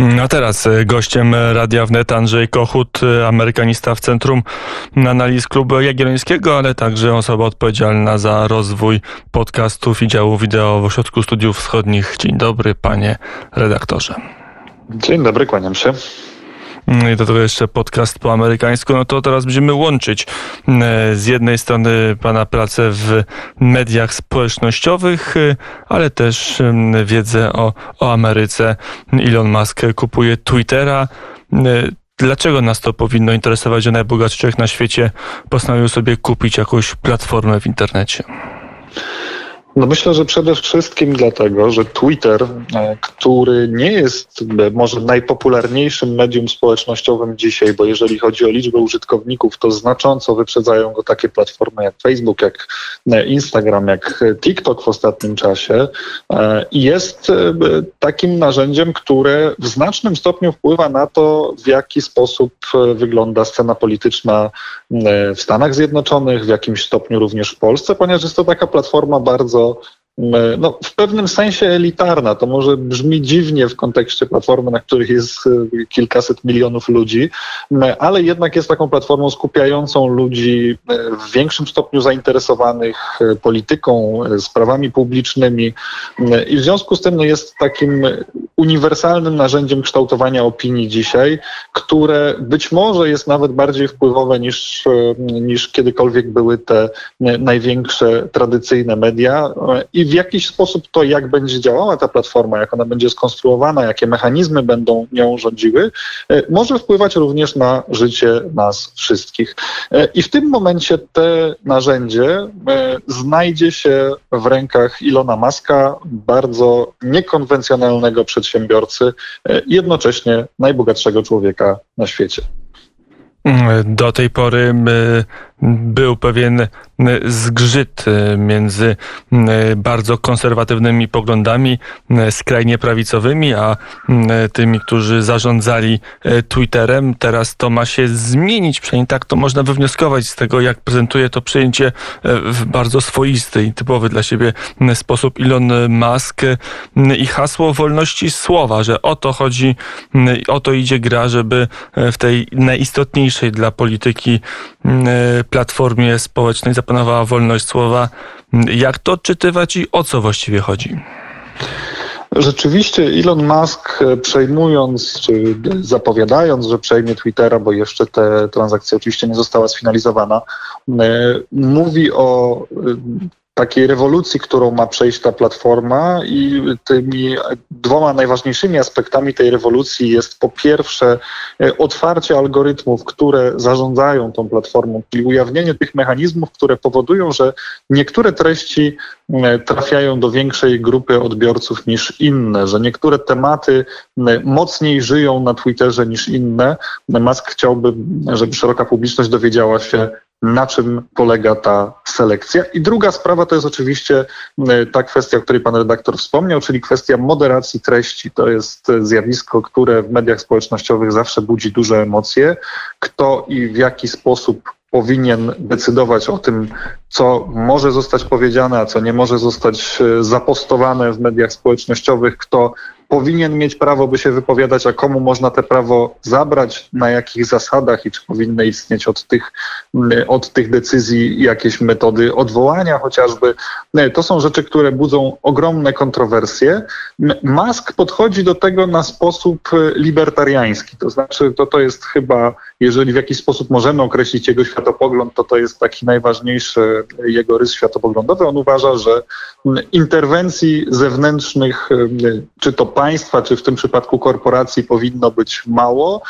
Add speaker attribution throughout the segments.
Speaker 1: A teraz e, gościem Radia Wnet Andrzej Kochut, e, amerykanista w Centrum Analiz Klubu Jagiellońskiego, ale także osoba odpowiedzialna za rozwój podcastów i działu wideo w Ośrodku Studiów Wschodnich. Dzień dobry, panie redaktorze.
Speaker 2: Dzień dobry, kłaniam się.
Speaker 1: I do tego jeszcze podcast po amerykańsku, no to teraz będziemy łączyć e, z jednej strony pana pracę w mediach społecznościowych, e, ale też wiedzę o, o Ameryce. Elon Musk kupuje Twittera. E, dlaczego nas to powinno interesować, że najbogatszy człowiek na świecie postanowił sobie kupić jakąś platformę w internecie?
Speaker 2: No myślę, że przede wszystkim dlatego, że Twitter, e, który nie jest e, może najpopularniejszym medium społecznościowym dzisiaj, bo jeżeli chodzi o liczbę użytkowników, to znacząco wyprzedzają go takie platformy jak Facebook, jak e, Instagram, jak TikTok w ostatnim czasie jest takim narzędziem, które w znacznym stopniu wpływa na to, w jaki sposób wygląda scena polityczna w Stanach Zjednoczonych, w jakimś stopniu również w Polsce, ponieważ jest to taka platforma bardzo bardzo no, w pewnym sensie elitarna. To może brzmi dziwnie w kontekście platformy, na których jest e, kilkaset milionów ludzi, ale jednak jest taką platformą skupiającą ludzi e, w większym stopniu zainteresowanych e, polityką, sprawami publicznymi i w związku z tym no, jest takim uniwersalnym narzędziem kształtowania opinii dzisiaj, które być może jest nawet bardziej wpływowe niż, niż kiedykolwiek były te największe tradycyjne media i w jakiś sposób to, jak będzie działała ta platforma, jak ona będzie skonstruowana, jakie mechanizmy będą nią rządziły, e, może wpływać również na życie nas wszystkich. E, I w tym momencie te narzędzie e, znajdzie się w rękach Ilona Maska, bardzo niekonwencjonalnego przedsiębiorcy, jednocześnie najbogatszego człowieka na świecie.
Speaker 1: Do tej pory był pewien zgrzyt między bardzo konserwatywnymi poglądami, skrajnie prawicowymi, a tymi, którzy zarządzali Twitterem. Teraz to ma się zmienić, przynajmniej tak to można wywnioskować z tego, jak prezentuje to przejęcie w bardzo swoisty i typowy dla siebie sposób Elon Musk i hasło wolności słowa, że o to chodzi, o to idzie gra, żeby w tej najistotniejszej dla polityki Platformie Społecznej zapanowała wolność słowa. Jak to odczytywać i o co właściwie chodzi?
Speaker 2: Rzeczywiście Elon Musk e, przejmując, czy zapowiadając, że przejmie Twittera, bo jeszcze te transakcja oczywiście nie została sfinalizowana, e, mówi o e, takiej rewolucji, którą ma przejść ta platforma i tymi dwoma najważniejszymi aspektami tej rewolucji jest po pierwsze e, otwarcie algorytmów, które zarządzają tą platformą, czyli ujawnienie tych mechanizmów, które powodują, że niektóre treści e, trafiają do większej grupy odbiorców niż inne, że niektóre tematy mocniej żyją na Twitterze niż inne. Musk chciałby, żeby szeroka publiczność dowiedziała się, na czym polega ta selekcja. I druga sprawa to jest oczywiście e, ta kwestia, o której pan redaktor wspomniał, czyli kwestia moderacji treści. To jest zjawisko, które w mediach społecznościowych zawsze budzi duże emocje. Kto i w jaki sposób powinien decydować o tym, co może zostać powiedziane, a co nie może zostać e, zapostowane w mediach społecznościowych, kto powinien mieć prawo, by się wypowiadać, a komu można te prawo zabrać, na jakich zasadach i czy powinny istnieć od tych, od tych decyzji jakieś metody odwołania chociażby. To są rzeczy, które budzą ogromne kontrowersje. Musk podchodzi do tego na sposób libertariański, to znaczy to, to jest chyba, jeżeli w jakiś sposób możemy określić jego światopogląd, to to jest taki najważniejszy jego rys światopoglądowy. On uważa, że interwencji zewnętrznych, czy to państwa, czy w tym przypadku korporacji powinno być mało.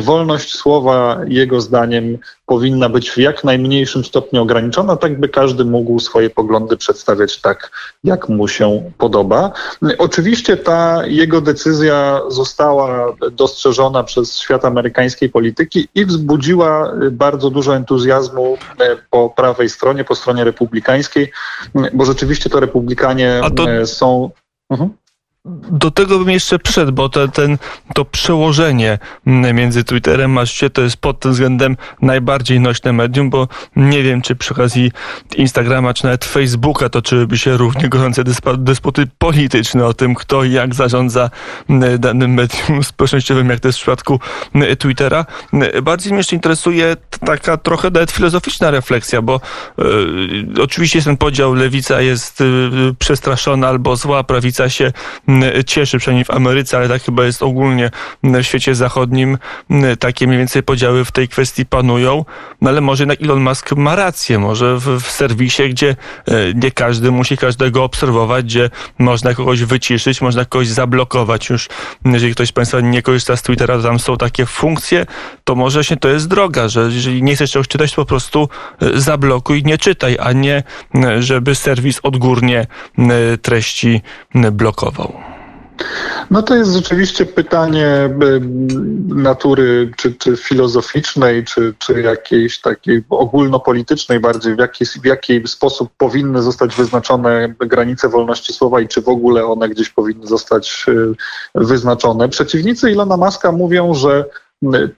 Speaker 2: Wolność słowa, jego zdaniem, powinna być w jak najmniejszym stopniu ograniczona, tak by każdy mógł swoje poglądy przedstawiać tak, jak mu się podoba. Oczywiście ta jego decyzja została dostrzeżona przez świat amerykańskiej polityki i wzbudziła bardzo dużo entuzjazmu po prawej stronie, po stronie republikańskiej, bo rzeczywiście to republikanie to... są.
Speaker 1: Mhm. Do tego bym jeszcze przyszedł, bo to, ten, to przełożenie między Twitterem a świecie to jest pod tym względem najbardziej nośne medium, bo nie wiem, czy przy okazji Instagrama, czy nawet Facebooka toczyłyby się równie gorące dysputy polityczne o tym, kto i jak zarządza danym medium społecznościowym, jak to jest w przypadku Twittera. Bardziej mnie jeszcze interesuje taka trochę nawet filozoficzna refleksja, bo y, oczywiście jest ten podział, lewica jest y, przestraszona albo zła, prawica się cieszy, przynajmniej w Ameryce, ale tak chyba jest ogólnie w świecie zachodnim. Takie mniej więcej podziały w tej kwestii panują. No ale może jednak Elon Musk ma rację. Może w, w serwisie, gdzie e, nie każdy musi każdego obserwować, gdzie można kogoś wyciszyć, można kogoś zablokować. Już jeżeli ktoś z Państwa nie korzysta z Twittera, tam są takie funkcje, to może się to jest droga, że jeżeli nie chcesz czegoś czytać, to po prostu e, zablokuj, nie czytaj, a nie żeby serwis odgórnie treści blokował.
Speaker 2: No to jest rzeczywiście pytanie natury czy, czy filozoficznej, czy, czy jakiejś takiej ogólnopolitycznej bardziej, w jaki, w jaki sposób powinny zostać wyznaczone granice wolności słowa i czy w ogóle one gdzieś powinny zostać y, wyznaczone. Przeciwnicy Ilona Maska mówią, że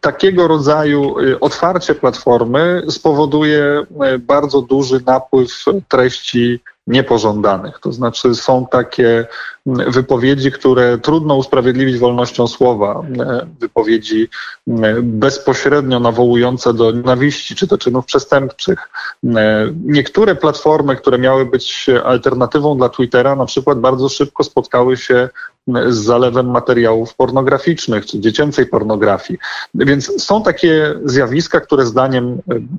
Speaker 2: takiego rodzaju y, otwarcie platformy spowoduje y, bardzo duży napływ treści niepożądanych. To znaczy są takie wypowiedzi, które trudno usprawiedliwić wolnością słowa, e, wypowiedzi bezpośrednio nawołujące do nienawiści czy do czynów przestępczych. E, niektóre platformy, które miały być alternatywą dla Twittera, na przykład bardzo szybko spotkały się z zalewem materiałów pornograficznych czy dziecięcej pornografii. Więc są takie zjawiska, które zdaniem e,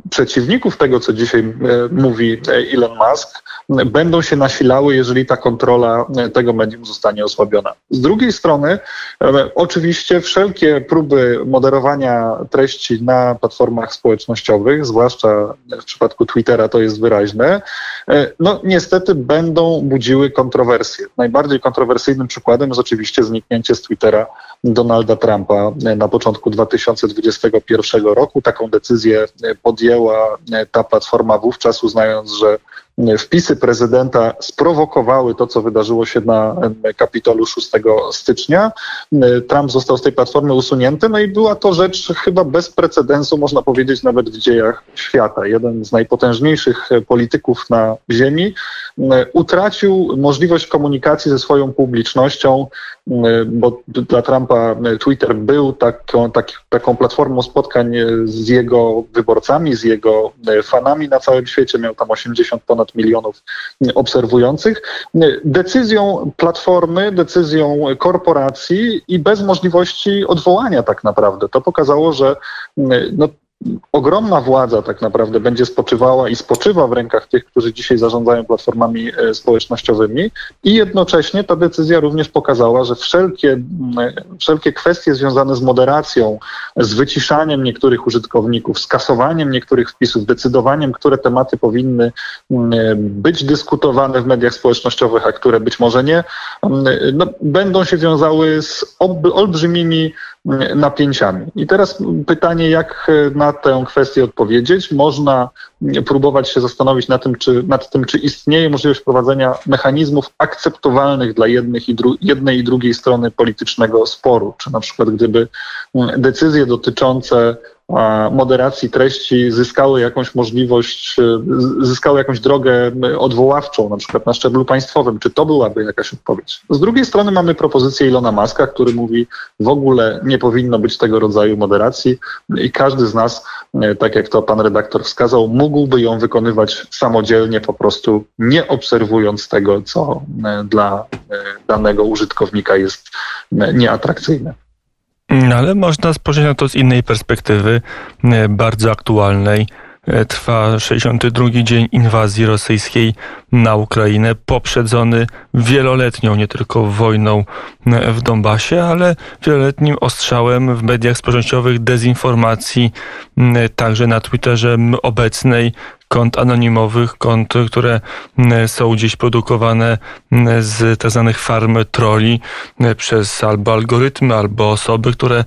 Speaker 2: przeciwników tego, co dzisiaj mówi Elon Musk, będą się nasilały, jeżeli ta kontrola e, tego medium zostanie osłabiona. Z drugiej strony, e, oczywiście wszelkie próby moderowania treści na platformach społecznościowych, zwłaszcza w przypadku Twittera to jest wyraźne, e, no niestety będą budziły kontrowersje. Najbardziej kontrowersyjnym przykładem jest oczywiście zniknięcie z Twittera Donalda Trumpa na początku 2021 roku. Taką decyzję podjęła ta platforma wówczas, uznając, że wpisy prezydenta sprowokowały to, co wydarzyło się na Kapitolu 6 stycznia. Trump został z tej platformy usunięty, no i była to rzecz chyba bez precedensu, można powiedzieć, nawet w dziejach świata. Jeden z najpotężniejszych polityków na Ziemi utracił możliwość komunikacji ze swoją publicznością, bo dla Trumpa Twitter był taką, tak, taką platformą spotkań z jego wyborcami, z jego fanami na całym świecie. Miał tam 80 ponad milionów obserwujących. Decyzją platformy, decyzją korporacji i bez możliwości odwołania tak naprawdę. To pokazało, że no, ogromna władza tak naprawdę będzie spoczywała i spoczywa w rękach tych, którzy dzisiaj zarządzają platformami e, społecznościowymi. I jednocześnie ta decyzja również pokazała, że wszelkie, wszelkie kwestie związane z moderacją, z wyciszaniem niektórych użytkowników, skasowaniem niektórych wpisów, decydowaniem, które tematy powinny być dyskutowane w mediach społecznościowych, a które być może nie, no, będą się wiązały z olbrzymimi napięciami. I teraz pytanie, jak na tę kwestię odpowiedzieć? Można próbować się zastanowić nad tym, czy, nad tym, czy istnieje możliwość wprowadzenia mechanizmów akceptowalnych dla jednych i jednej i drugiej strony politycznego sporu. Czy na przykład gdyby decyzje dotyczące moderacji treści zyskały jakąś możliwość, e, zyskały jakąś drogę odwoławczą, na przykład na szczeblu państwowym. Czy to byłaby jakaś odpowiedź? Z drugiej strony mamy propozycję Ilona Maska, który mówi, w ogóle nie powinno być tego rodzaju moderacji i każdy z nas, e, tak jak to pan redaktor wskazał, mógłby ją wykonywać samodzielnie, po prostu nie obserwując tego, co e, dla danego użytkownika jest nieatrakcyjne.
Speaker 1: Mm, ale można spojrzeć na to z innej perspektywy, e, bardzo aktualnej. E, trwa 62 dzień inwazji rosyjskiej na Ukrainę, poprzedzony wieloletnią, nie tylko wojną e, w Donbasie, ale wieloletnim ostrzałem w mediach społecznościowych dezinformacji, także na Twitterze obecnej kont anonimowych, kont, które są gdzieś produkowane z tak zwanych farm troli przez albo algorytmy, albo osoby, które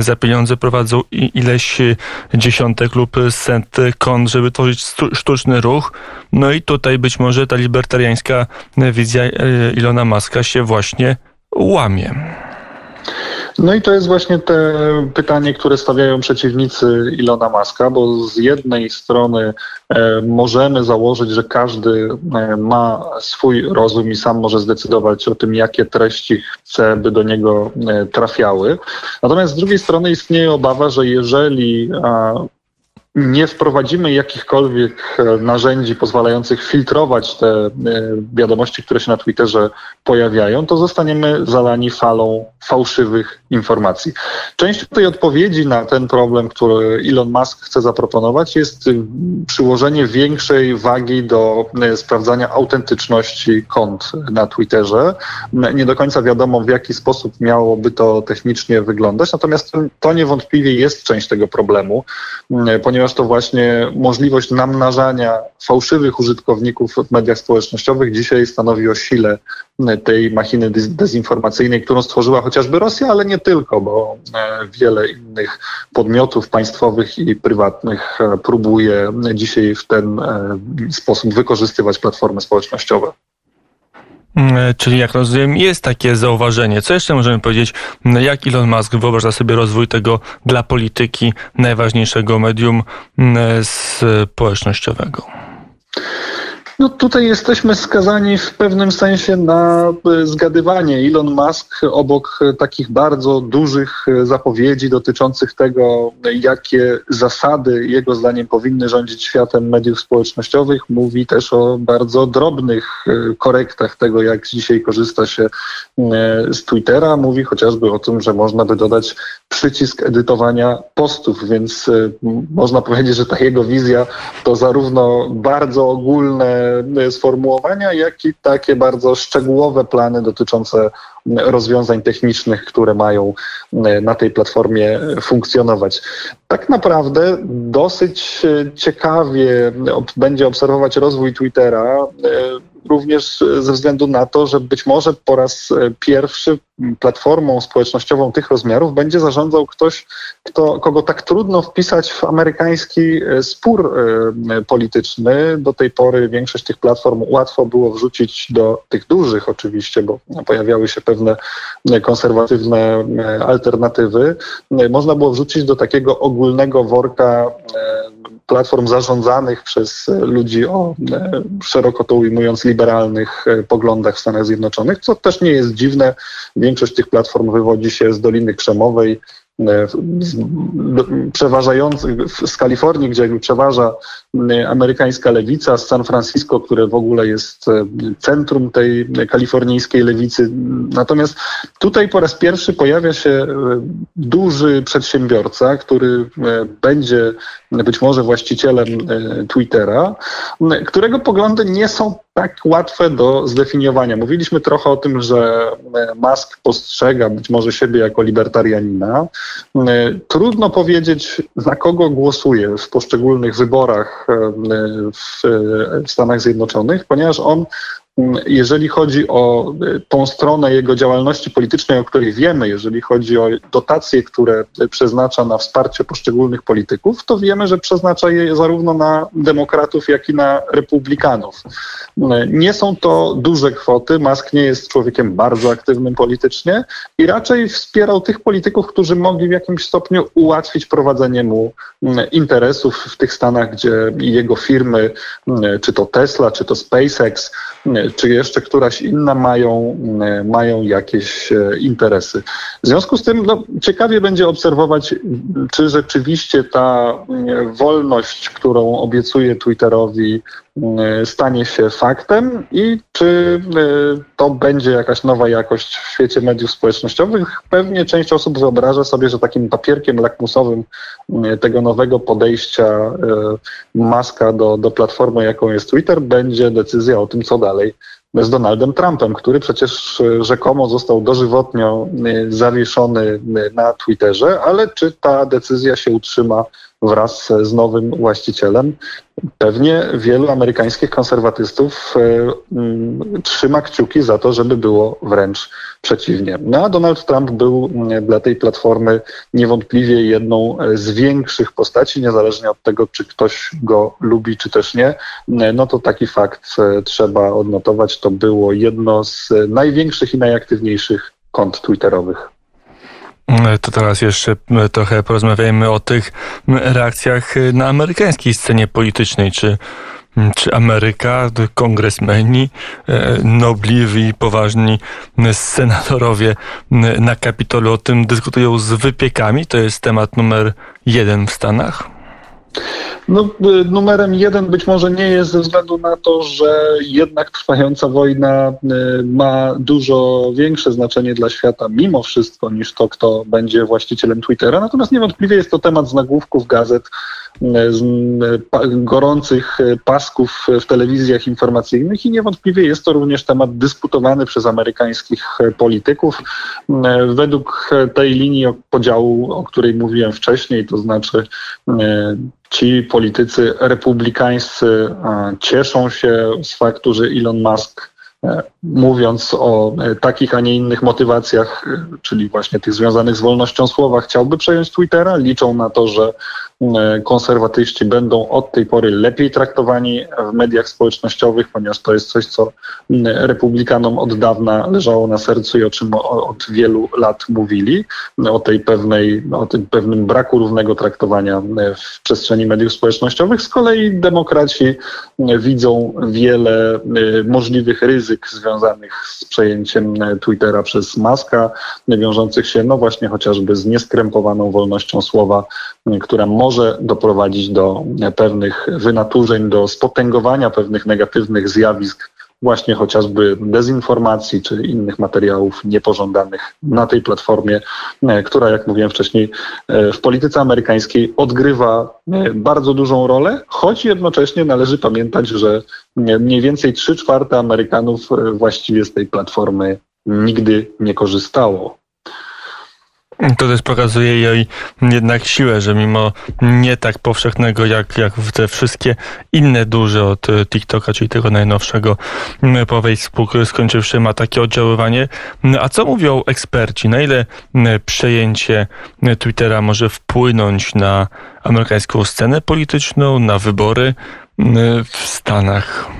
Speaker 1: za pieniądze prowadzą ileś dziesiątek lub set kont, żeby tworzyć sztuczny ruch. No i tutaj być może ta libertariańska wizja e, Ilona Maska się właśnie łamie.
Speaker 2: No i to jest właśnie te pytanie, które stawiają przeciwnicy Ilona Maska, bo z jednej strony e, możemy założyć, że każdy e, ma swój rozum i sam może zdecydować o tym, jakie treści chce, by do niego e, trafiały. Natomiast z drugiej strony istnieje obawa, że jeżeli nie wprowadzimy jakichkolwiek e, narzędzi pozwalających filtrować te e, wiadomości, które się na Twitterze pojawiają, to zostaniemy zalani falą fałszywych informacji. Część tej odpowiedzi na ten problem, który Elon Musk chce zaproponować, jest y, przyłożenie większej wagi do y, sprawdzania autentyczności kont na Twitterze. Nie do końca wiadomo, w jaki sposób miałoby to technicznie wyglądać, natomiast to niewątpliwie jest część tego problemu, y, ponieważ to właśnie możliwość namnażania fałszywych użytkowników w mediach społecznościowych dzisiaj stanowi o sile tej machiny dezinformacyjnej, którą stworzyła chociażby Rosja, ale nie tylko, bo e, wiele innych podmiotów państwowych i prywatnych e, próbuje dzisiaj w ten e, sposób wykorzystywać platformy społecznościowe.
Speaker 1: Mm, czyli jak rozumiem, jest takie zauważenie. Co jeszcze możemy powiedzieć, jak Elon Musk wyobraża sobie rozwój tego dla polityki najważniejszego medium mm, społecznościowego?
Speaker 2: No tutaj jesteśmy skazani w pewnym sensie na e, zgadywanie. Elon Musk obok takich bardzo dużych e, zapowiedzi dotyczących tego, jakie zasady jego zdaniem powinny rządzić światem mediów społecznościowych, mówi też o bardzo drobnych e, korektach tego, jak dzisiaj korzysta się z Twittera. Mówi chociażby o tym, że można by dodać przycisk edytowania postów, więc można powiedzieć, że ta jego wizja to zarówno bardzo ogólne E, sformułowania, jak i takie bardzo szczegółowe plany dotyczące rozwiązań technicznych, które mają e, na tej platformie funkcjonować. Tak naprawdę dosyć e, ciekawie będzie obserwować rozwój Twittera również ze względu na to, że być może po raz pierwszy platformą społecznościową tych rozmiarów będzie zarządzał ktoś, kto, kogo tak trudno wpisać w amerykański e, spór e, polityczny. Do tej pory większość tych platform łatwo było wrzucić do tych dużych oczywiście, bo pojawiały się pewne konserwatywne e, alternatywy. Można było wrzucić do takiego ogólnego worka platform zarządzanych przez ludzi o szeroko to ujmując liberalnych poglądach w Stanach Zjednoczonych, co też nie jest dziwne. Większość tych platform wywodzi się z Doliny Krzemowej, E, przeważający z Kalifornii, gdzie przeważa e, amerykańska lewica, z San Francisco, które w ogóle jest e, centrum tej kalifornijskiej lewicy. Natomiast tutaj po raz pierwszy pojawia się duży przedsiębiorca, który będzie być może właścicielem Twittera, którego poglądy nie są tak łatwe do zdefiniowania. Mówiliśmy trochę o tym, że Musk postrzega być może siebie jako libertarianina. Trudno powiedzieć, za kogo głosuje w poszczególnych wyborach w Stanach Zjednoczonych, ponieważ on jeżeli chodzi o e, tą stronę jego działalności politycznej, o której wiemy, jeżeli chodzi o dotacje, które przeznacza na wsparcie poszczególnych polityków, to wiemy, że przeznacza je zarówno na demokratów, jak i na republikanów. E, nie są to duże kwoty. Musk nie jest człowiekiem bardzo aktywnym politycznie i raczej wspierał tych polityków, którzy mogli w jakimś stopniu ułatwić prowadzenie mu interesów w tych stanach, gdzie jego firmy, czy to Tesla, czy to SpaceX, czy jeszcze któraś inna mają, e, mają jakieś e, interesy. W związku z tym no, ciekawie będzie obserwować, czy rzeczywiście ta e, wolność, którą obiecuje Twitterowi, stanie się faktem i czy to będzie jakaś nowa jakość w świecie mediów społecznościowych. Pewnie część osób wyobraża sobie, że takim papierkiem lakmusowym tego nowego podejścia Maska do, do platformy, jaką jest Twitter, będzie decyzja o tym, co dalej z Donaldem Trumpem, który przecież rzekomo został dożywotnio zawieszony na Twitterze, ale czy ta decyzja się utrzyma wraz z nowym właścicielem? Pewnie wielu amerykańskich konserwatystów mm, trzyma kciuki za to, żeby było wręcz przeciwnie. No a Donald Trump był mm, dla tej platformy niewątpliwie jedną z większych postaci, niezależnie od tego, czy ktoś go lubi, czy też nie. No to taki fakt trzeba odnotować to było jedno z największych i najaktywniejszych kont twitterowych.
Speaker 1: To teraz jeszcze trochę porozmawiajmy o tych reakcjach na amerykańskiej scenie politycznej. Czy, czy Ameryka, kongresmeni, e, nobliwi, poważni senatorowie na Kapitolu o tym dyskutują z wypiekami? To jest temat numer jeden w Stanach?
Speaker 2: No, y, numerem jeden być może nie jest ze względu na to, że jednak trwająca wojna y, ma dużo większe znaczenie dla świata mimo wszystko niż to, kto będzie właścicielem Twittera. Natomiast niewątpliwie jest to temat z nagłówków gazet, gorących pasków w telewizjach informacyjnych i niewątpliwie jest to również temat dyskutowany przez amerykańskich polityków. Według tej linii podziału, o której mówiłem wcześniej, to znaczy ci politycy republikańscy cieszą się z faktu, że Elon Musk e, mówiąc o e, takich, a nie innych motywacjach, e, czyli właśnie tych związanych z wolnością słowa, chciałby przejąć Twittera. Liczą na to, że E, konserwatyści będą od tej pory lepiej traktowani w mediach społecznościowych, ponieważ to jest coś, co republikanom od dawna leżało na sercu i o czym od wielu lat mówili, o tej pewnej, o tym pewnym braku równego traktowania w przestrzeni mediów społecznościowych. Z kolei demokraci widzą wiele e, możliwych ryzyk związanych z przejęciem Twittera przez Maska, wiążących się no właśnie chociażby z nieskrępowaną wolnością słowa, która może doprowadzić do pewnych wynaturzeń, do spotęgowania pewnych negatywnych zjawisk, właśnie chociażby dezinformacji czy innych materiałów niepożądanych na tej platformie, e, która, jak mówiłem wcześniej, e, w polityce amerykańskiej odgrywa e, bardzo dużą rolę, choć jednocześnie należy pamiętać, że mniej więcej 3 czwarte Amerykanów właściwie z tej platformy nigdy nie korzystało.
Speaker 1: To też pokazuje jej jednak siłę, że mimo nie tak powszechnego jak, jak w te wszystkie inne duże od TikToka, czyli tego najnowszego po Facebook skończywszy ma takie oddziaływanie. A co mówią eksperci? Na ile przejęcie Twittera może wpłynąć na amerykańską scenę polityczną, na wybory w Stanach?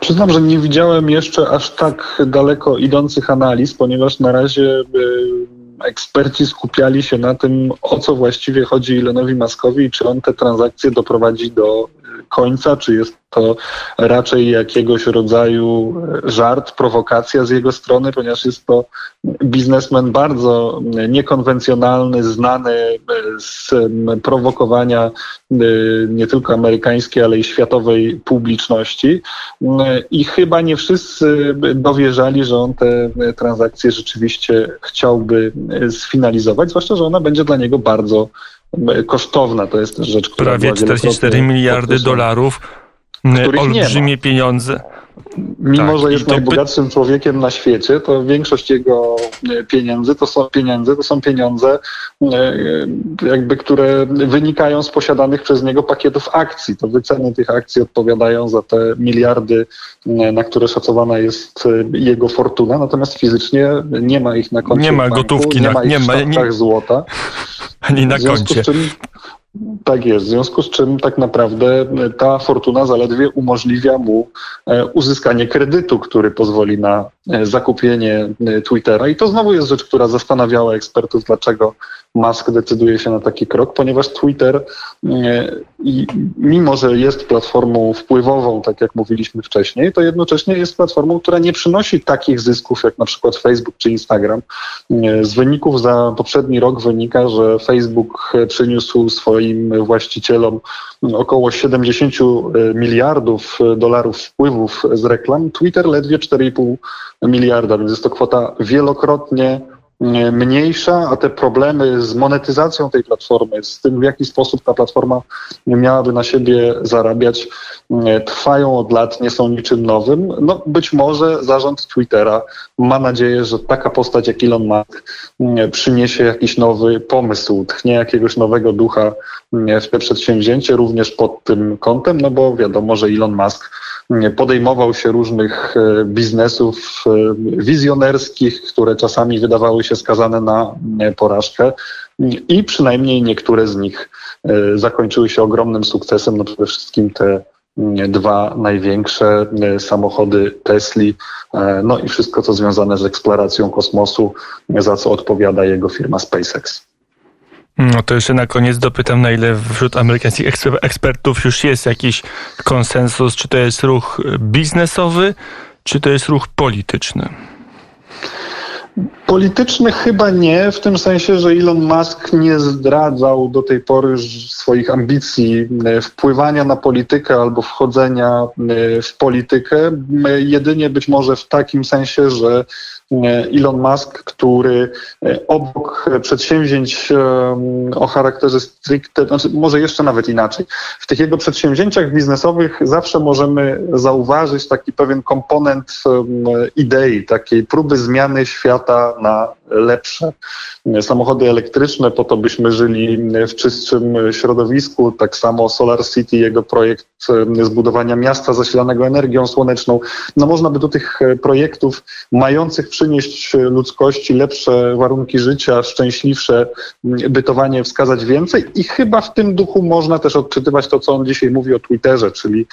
Speaker 2: Przyznam, że nie widziałem jeszcze aż tak daleko idących analiz, ponieważ na razie y, eksperci skupiali się na tym, o co właściwie chodzi Elonowi Maskowi i czy on te transakcje doprowadzi do końca, czy jest to raczej jakiegoś rodzaju żart, prowokacja z jego strony, ponieważ jest to biznesmen bardzo niekonwencjonalny, znany z prowokowania nie tylko amerykańskiej, ale i światowej publiczności. I chyba nie wszyscy dowierzali, że on te transakcje rzeczywiście chciałby sfinalizować, zwłaszcza, że ona będzie dla niego bardzo kosztowna. To jest też rzecz, która
Speaker 1: Prawie 44 miliardy dolarów, olbrzymie pieniądze.
Speaker 2: Mimo, tak, że jest najbogatszym by... człowiekiem na świecie, to większość jego e, pieniędzy to są pieniądze, to są pieniądze, e, jakby, które wynikają z posiadanych przez niego pakietów akcji. To wyceny tych akcji odpowiadają za te miliardy, e, na które szacowana jest jego fortuna, natomiast fizycznie nie ma ich na koncie.
Speaker 1: Nie ma banku, gotówki,
Speaker 2: nie na, ma ich
Speaker 1: nie
Speaker 2: ma nie, złota.
Speaker 1: Ani na koncie. Czym,
Speaker 2: tak jest, w związku z czym tak naprawdę ta fortuna zaledwie umożliwia mu e, uzyskanie kredytu, który pozwoli na zakupienie e, Twittera. I to znowu jest rzecz, która zastanawiała ekspertów, dlaczego Musk decyduje się na taki krok, ponieważ Twitter, mimo że jest platformą wpływową, tak jak mówiliśmy wcześniej, to jednocześnie jest platformą, która nie przynosi takich zysków jak na przykład Facebook czy Instagram. Z wyników za poprzedni rok wynika, że Facebook przyniósł swoim właścicielom około 70 miliardów dolarów wpływów z reklam, Twitter ledwie 4,5 miliarda, więc jest to kwota wielokrotnie mniejsza, a te problemy z monetyzacją tej platformy, z tym w jaki sposób ta platforma miałaby na siebie zarabiać, trwają od lat, nie są niczym nowym. No być może zarząd Twittera ma nadzieję, że taka postać jak Elon Musk przyniesie jakiś nowy pomysł, tchnie jakiegoś nowego ducha w te przedsięwzięcie również pod tym kątem, no bo wiadomo, że Elon Musk podejmował się różnych e, biznesów e, wizjonerskich, które czasami wydawały się skazane na e, porażkę i przynajmniej niektóre z nich zakończyły się ogromnym sukcesem, no przede wszystkim te dwa największe samochody Tesli, no i wszystko, co związane z eksploracją kosmosu, za co odpowiada jego firma SpaceX.
Speaker 1: No to jeszcze na koniec dopytam, na ile wśród amerykańskich ekspertów już jest jakiś konsensus, czy to jest ruch biznesowy, czy to jest ruch polityczny?
Speaker 2: Polityczny chyba nie, w tym sensie, że Elon Musk nie zdradzał do tej pory swoich ambicji e, wpływania na politykę albo wchodzenia e, w politykę. E, jedynie być może w takim sensie, że Elon Musk, który obok przedsięwzięć o charakterze stricte, znaczy może jeszcze nawet inaczej, w tych jego przedsięwzięciach biznesowych zawsze możemy zauważyć taki pewien komponent idei, takiej próby zmiany świata na lepsze samochody elektryczne, po to byśmy żyli w czystszym środowisku. Tak samo Solar City, jego projekt zbudowania miasta zasilanego energią słoneczną. No można by do tych projektów mających przynieść ludzkości lepsze warunki życia, szczęśliwsze bytowanie wskazać więcej. I chyba w tym duchu można też odczytywać to, co on dzisiaj mówi o Twitterze, czyli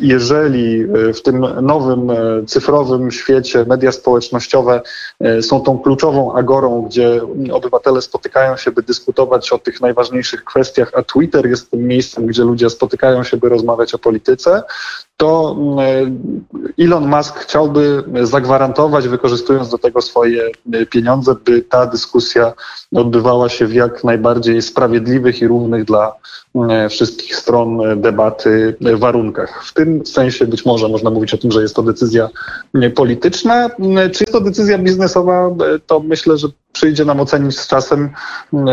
Speaker 2: jeżeli w tym nowym cyfrowym świecie media społecznościowe są tą kluczową agorą, gdzie obywatele spotykają się, by dyskutować o tych najważniejszych kwestiach, a Twitter jest tym miejscem, gdzie ludzie spotykają się, by rozmawiać o polityce, to e, Elon Musk chciałby zagwarantować, wykorzystując do tego swoje e, pieniądze, by ta dyskusja odbywała się w jak najbardziej sprawiedliwych i równych dla e, wszystkich stron debaty warunkach. W tym sensie być może można mówić o tym, że jest to decyzja polityczna. Czy jest to decyzja biznesowa, to myślę, że przyjdzie nam ocenić z czasem,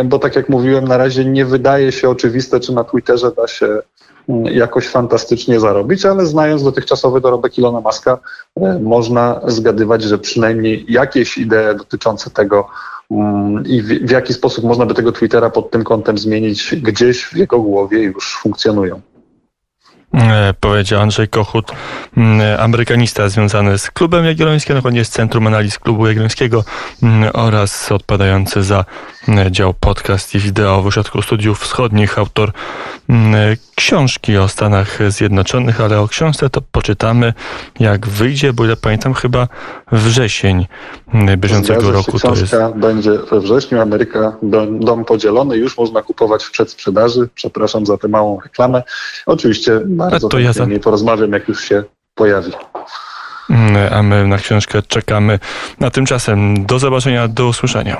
Speaker 2: bo tak jak mówiłem, na razie nie wydaje się oczywiste, czy na Twitterze da się jakoś fantastycznie zarobić, ale znając dotychczasowy dorobek Ilona Maska, e, można zgadywać, że przynajmniej jakieś idee dotyczące tego mm, i w, jaki sposób można by tego Twittera pod tym kątem zmienić, gdzieś w jego głowie już funkcjonują.
Speaker 1: E, powiedział Andrzej Kochut, mm, amerykanista związany z klubem jagiellońskim, dokładnie z Centrum Analiz Klubu Jagiellońskiego mm, oraz odpowiadający za mm, dział podcast i wideo w Ośrodku Studiów Wschodnich, autor książki o Stanach Zjednoczonych, ale o książce to poczytamy jak wyjdzie, bo ile pamiętam chyba wrzesień bieżącego Zgadza roku.
Speaker 2: Książka to jest... będzie we wrześniu, Ameryka dom, dom podzielony, już można kupować w przedsprzedaży. Przepraszam za tę małą reklamę. Oczywiście bardzo to ja za... porozmawiam, jak już się pojawi.
Speaker 1: A my na książkę czekamy. A tymczasem do zobaczenia, do usłyszenia.